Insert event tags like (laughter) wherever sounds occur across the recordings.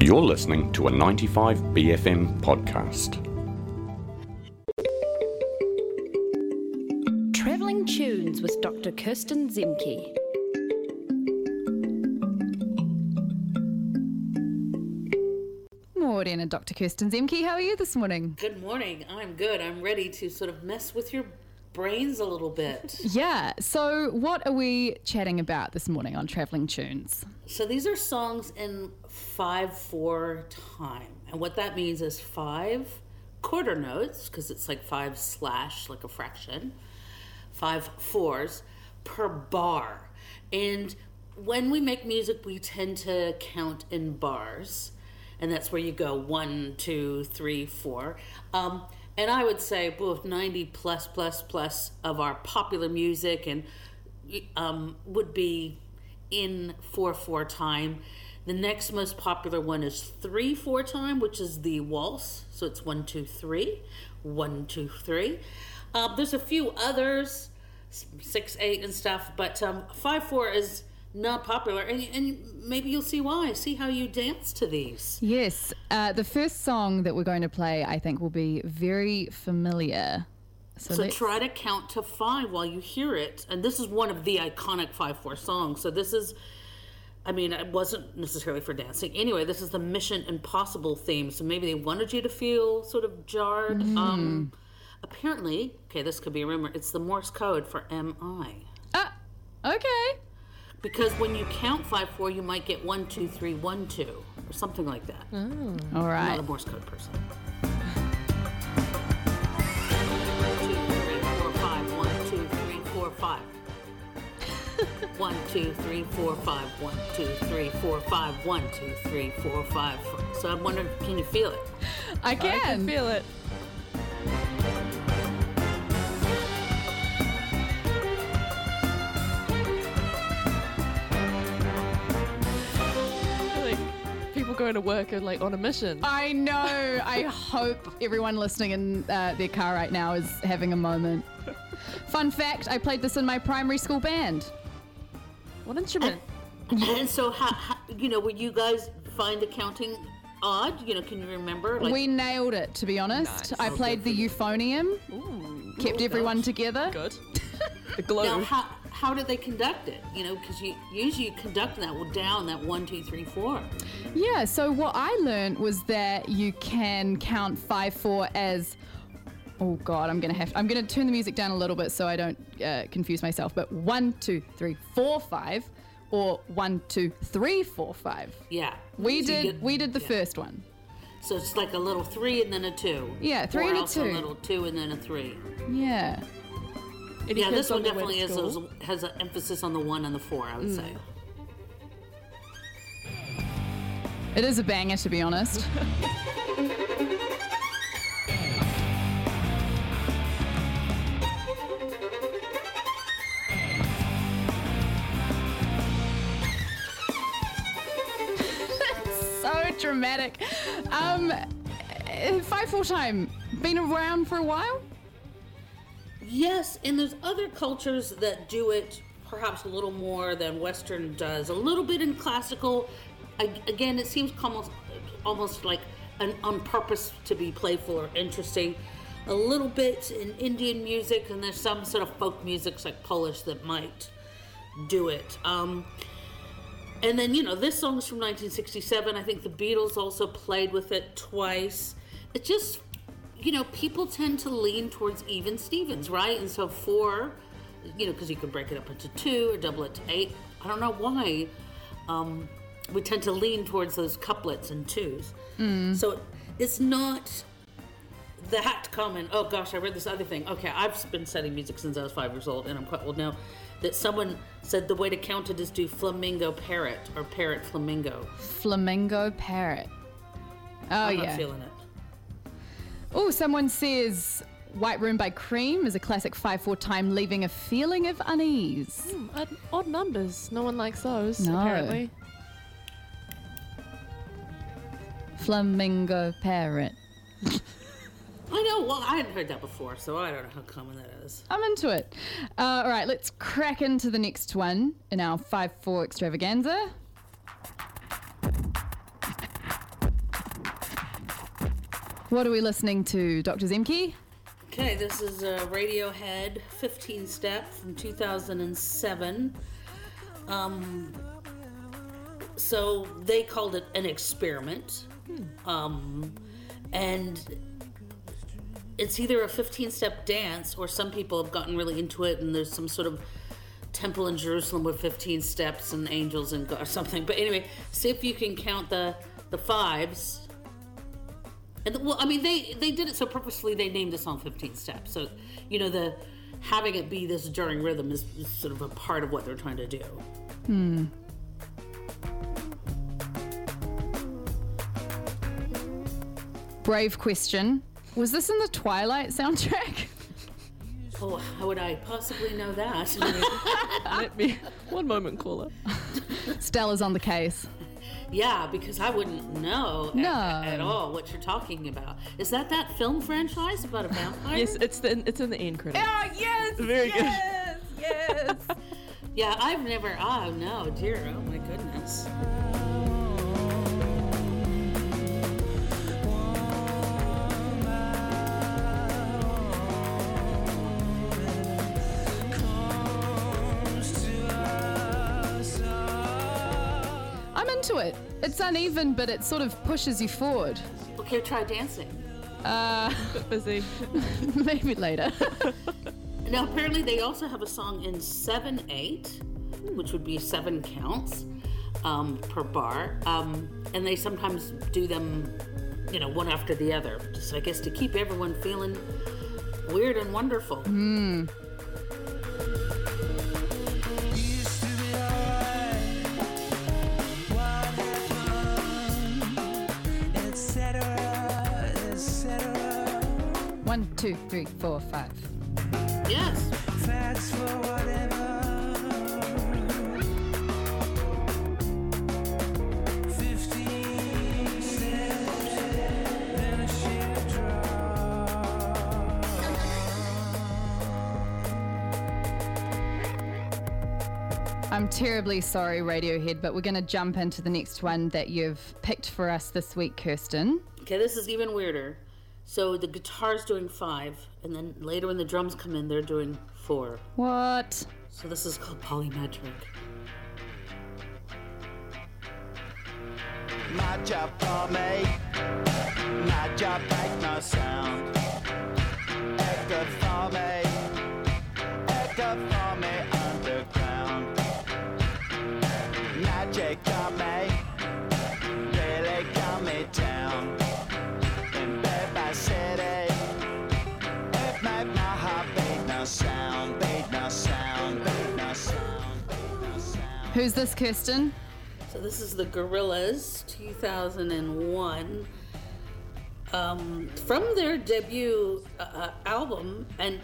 You're listening to a 95BFM podcast. Travelling Tunes with Dr. Kirsten Zemke. Morning, and Dr. Kirsten Zemke. How are you this morning? Good morning. I'm good. I'm ready to sort of mess with your brains a little bit. (laughs) Yeah. So, what are we chatting about this morning on Travelling Tunes? so these are songs in 5 4 time. And what that means is five quarter notes, because it's like five slash, like a fraction, five fours per bar. And when we make music, we tend to count in bars. And that's where you go one, two, three, four. Um, and I would say both 90 plus, plus, plus of our popular music and um, would be in 4 4 time. The next most popular one is 3 4 time, which is the waltz. So it's one, two, three, one, two, three. Uh, there's a few others, 6 8 and stuff, but um, 5 4 is not popular. And, and maybe you'll see why. See how you dance to these. Yes. Uh, the first song that we're going to play, I think, will be very familiar. So, So try to count to five while you hear it. And this is one of the iconic 5 4 songs. So this is, I mean, it wasn't necessarily for dancing. Anyway, this is the Mission Impossible theme. So maybe they wanted you to feel sort of jarred. Um, apparently, okay, this could be a rumor, it's the Morse code for MI. Ah, okay. Because when you count 5 4, you might get one, two, three, one, two, or something like that. All right. I'm not a Morse code person. Two, three, four, five. One, two, three, four, five. One, two, three, four, five. So I'm wondering, can you feel it? I can. I can feel it. Like people going to work are like on a mission. I know. I hope everyone listening in uh, their car right now is having a moment. Fun fact I played this in my primary school band. What instrument? And so, how, how, you know, would you guys find the counting odd? You know, can you remember? Like, we nailed it, to be honest. I played the euphonium, Ooh, kept everyone together. Good. (laughs) The glow. now, how, how did they conduct it? You know, because you usually you conduct that well down that one, two, three, four. Yeah, so what I learned was that you can count 5 4 as. Oh God, I'm gonna have. To, I'm gonna turn the music down a little bit so I don't uh, confuse myself. But one, two, three, four, five, or one, two, three, four, five. Yeah. We So did. get- we did the yeah. first one. So it's like a little three and then a two. Yeah, three or and a else a two. little two and then a three. Yeah. Any Yeah, this one on way definitely is has an emphasis on the one and the four. I would say. It is a banger, to be honest. (laughs) dramatic. Um, five four time. Been around for a while. Yes, and there's other cultures that do it perhaps a little more than Western does. A little bit in classical. Again, it seems almost almost like an on purpose to be playful or interesting. A little bit in Indian music, and there's some sort of folk music like Polish that might do it. Um, and then you know this song's from 1967. I think the Beatles also played with it twice. It just you know people tend to lean towards even Stevens, right? And so four, you know, because you can break it up into two or double it to eight. I don't know why. Um, we tend to lean towards those couplets and twos. So it's not that common. Oh gosh, I read this other thing. Okay, I've been studying music since I was five years old, and I'm quite old now. That someone said the way to count it is do flamingo parrot or parrot flamingo. Flamingo parrot. Oh I'm yeah. not feeling it. Oh, someone says White Room by Cream is a classic 5 4 time, leaving a feeling of unease. Hmm, odd, odd numbers. No one likes those, No. apparently. Flamingo parrot. (laughs) I know. Well, I hadn't heard that before, so I don't know how common that is. I'm into it. Uh, all right, let's crack into the next one in our 5 4 extravaganza. What are we listening to, Dr. Zemke? Okay, this is a Radiohead 15 step from 2007. Um, so they called it an experiment. Um, and it's either a 15 step dance or some people have gotten really into it and there's some sort of temple in Jerusalem with 15 steps and angels and or something. But anyway, see if you can count the the fives. And well, I mean, they they did it so purposely. They named the song 15 steps. So, you know, the having it be this jarring rhythm is, is sort of a part of what they're trying to do. Hmm. Brave question. Was this in the Twilight soundtrack? Oh, how would I possibly know that? (laughs) Let me. One moment, caller. Stella's on the case. yeah, because I wouldn't know No. at, at all what you're talking about. Is that that film franchise about a vampire? Yes, it's the it's in the end credits. Oh, yes! Very good. Yes! Yes! (laughs) Yeah, I've never. Oh no, dear. Oh my goodness. It's uneven, but it sort of pushes you forward. Okay, try dancing. Uh, (laughs) busy. (laughs) maybe later. (laughs) Now, apparently, they also have a song in 7 8, which would be seven counts um, per bar. Um, and they sometimes do them, you know, one after the other, just I guess to keep everyone feeling weird and wonderful. One, two, three, four, five. Yes. I'm terribly sorry, Radiohead, but we're going to jump into the next one that you've picked for us this week, Kirsten. Okay, this is even weirder. So the guitar's doing five, and then later when the drums come in, they're doing four. What? So this is called polymetric. My job for me. My job make no sound. Echo for me. Echo for me underground. Magic got Who's this, Kirsten? So this is the Gorillaz 2001 um, from their debut uh, uh, album and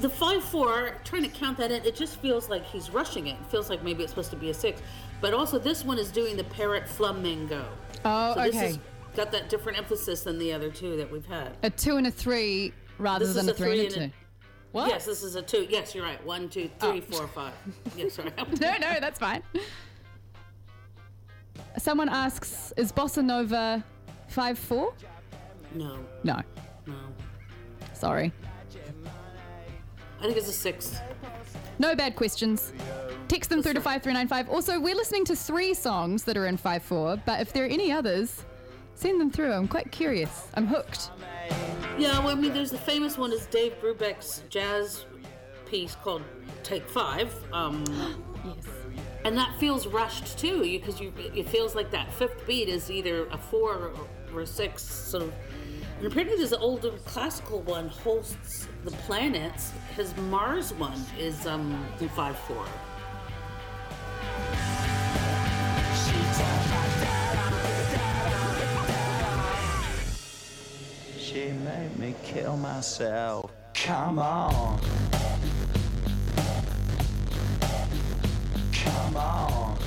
the 5-4 trying to count that in it just feels like he's rushing it. it feels like maybe it's supposed to be a 6 but also this one is doing the parrot flamingo Oh, so this okay. has got that different emphasis than the other two that we've had A two and a three rather This than a a three, three and a and two. What? yes this is a 2 yes you're right One, two, oh. three, four, five. yes sorry (laughs) No, no, that's fine. Someone asks, is Bossa Nova 5 4? no No, no sorry. I think it's a 6 No bad questions. Text them through to 5395. Also, we're listening to three songs that are in 5 4, but if there are any others, send them through. I'm quite curious. I'm hooked. Yeah, well, I mean, there's the famous one is Dave Brubeck's jazz piece called Take Five, um, (gasps) Yes. and that feels rushed too, because you, it feels like that fifth beat is either a four or, a six, sort of. And apparently, there's an older classical one, Holst's The Planets. His Mars one is um in five four. She made me kill myself. Come on. Come on.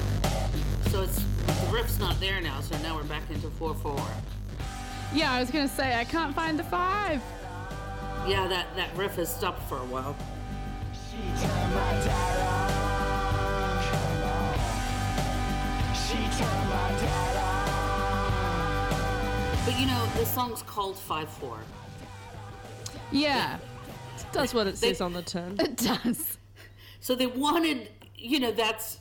So it's the riff's not there now, so now we're back into four four. Yeah, I was going to say, I can't find the 5. Yeah, that that riff has stopped for a while. She turned my dad on. She turned my dad on. But you know, the song's called 5 4. Yeah, does what it says on the tin. (laughs) it does. So they wanted, you know, that's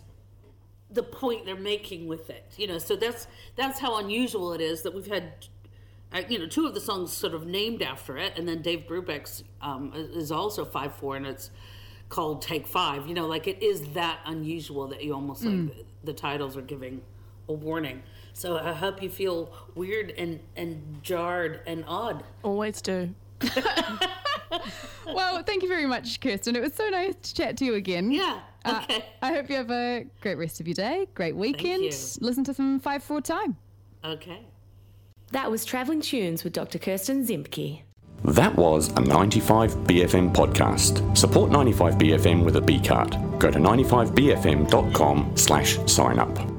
the point they're making with it. You know, so that's that's how unusual it is that we've had, uh, you know, two of the songs sort of named after it, and then Dave Brubeck's um, is also five four, and it's called Take Five. You know, like it is that unusual that you almost like the, the titles are giving a warning. So I hope you feel weird and and jarred and odd. Always do. (laughs) Well, thank you very much, Kirsten. It was so nice to chat to you again. Yeah. Uh, I hope you have a great rest of your day, great weekend. you. Listen to some 5 4 time. okay. That was Travelling Tunes with Dr. Kirsten Zemke. That was a 95BFM podcast. Support 95BFM with a B card. Go to 95BFM.com slash sign up.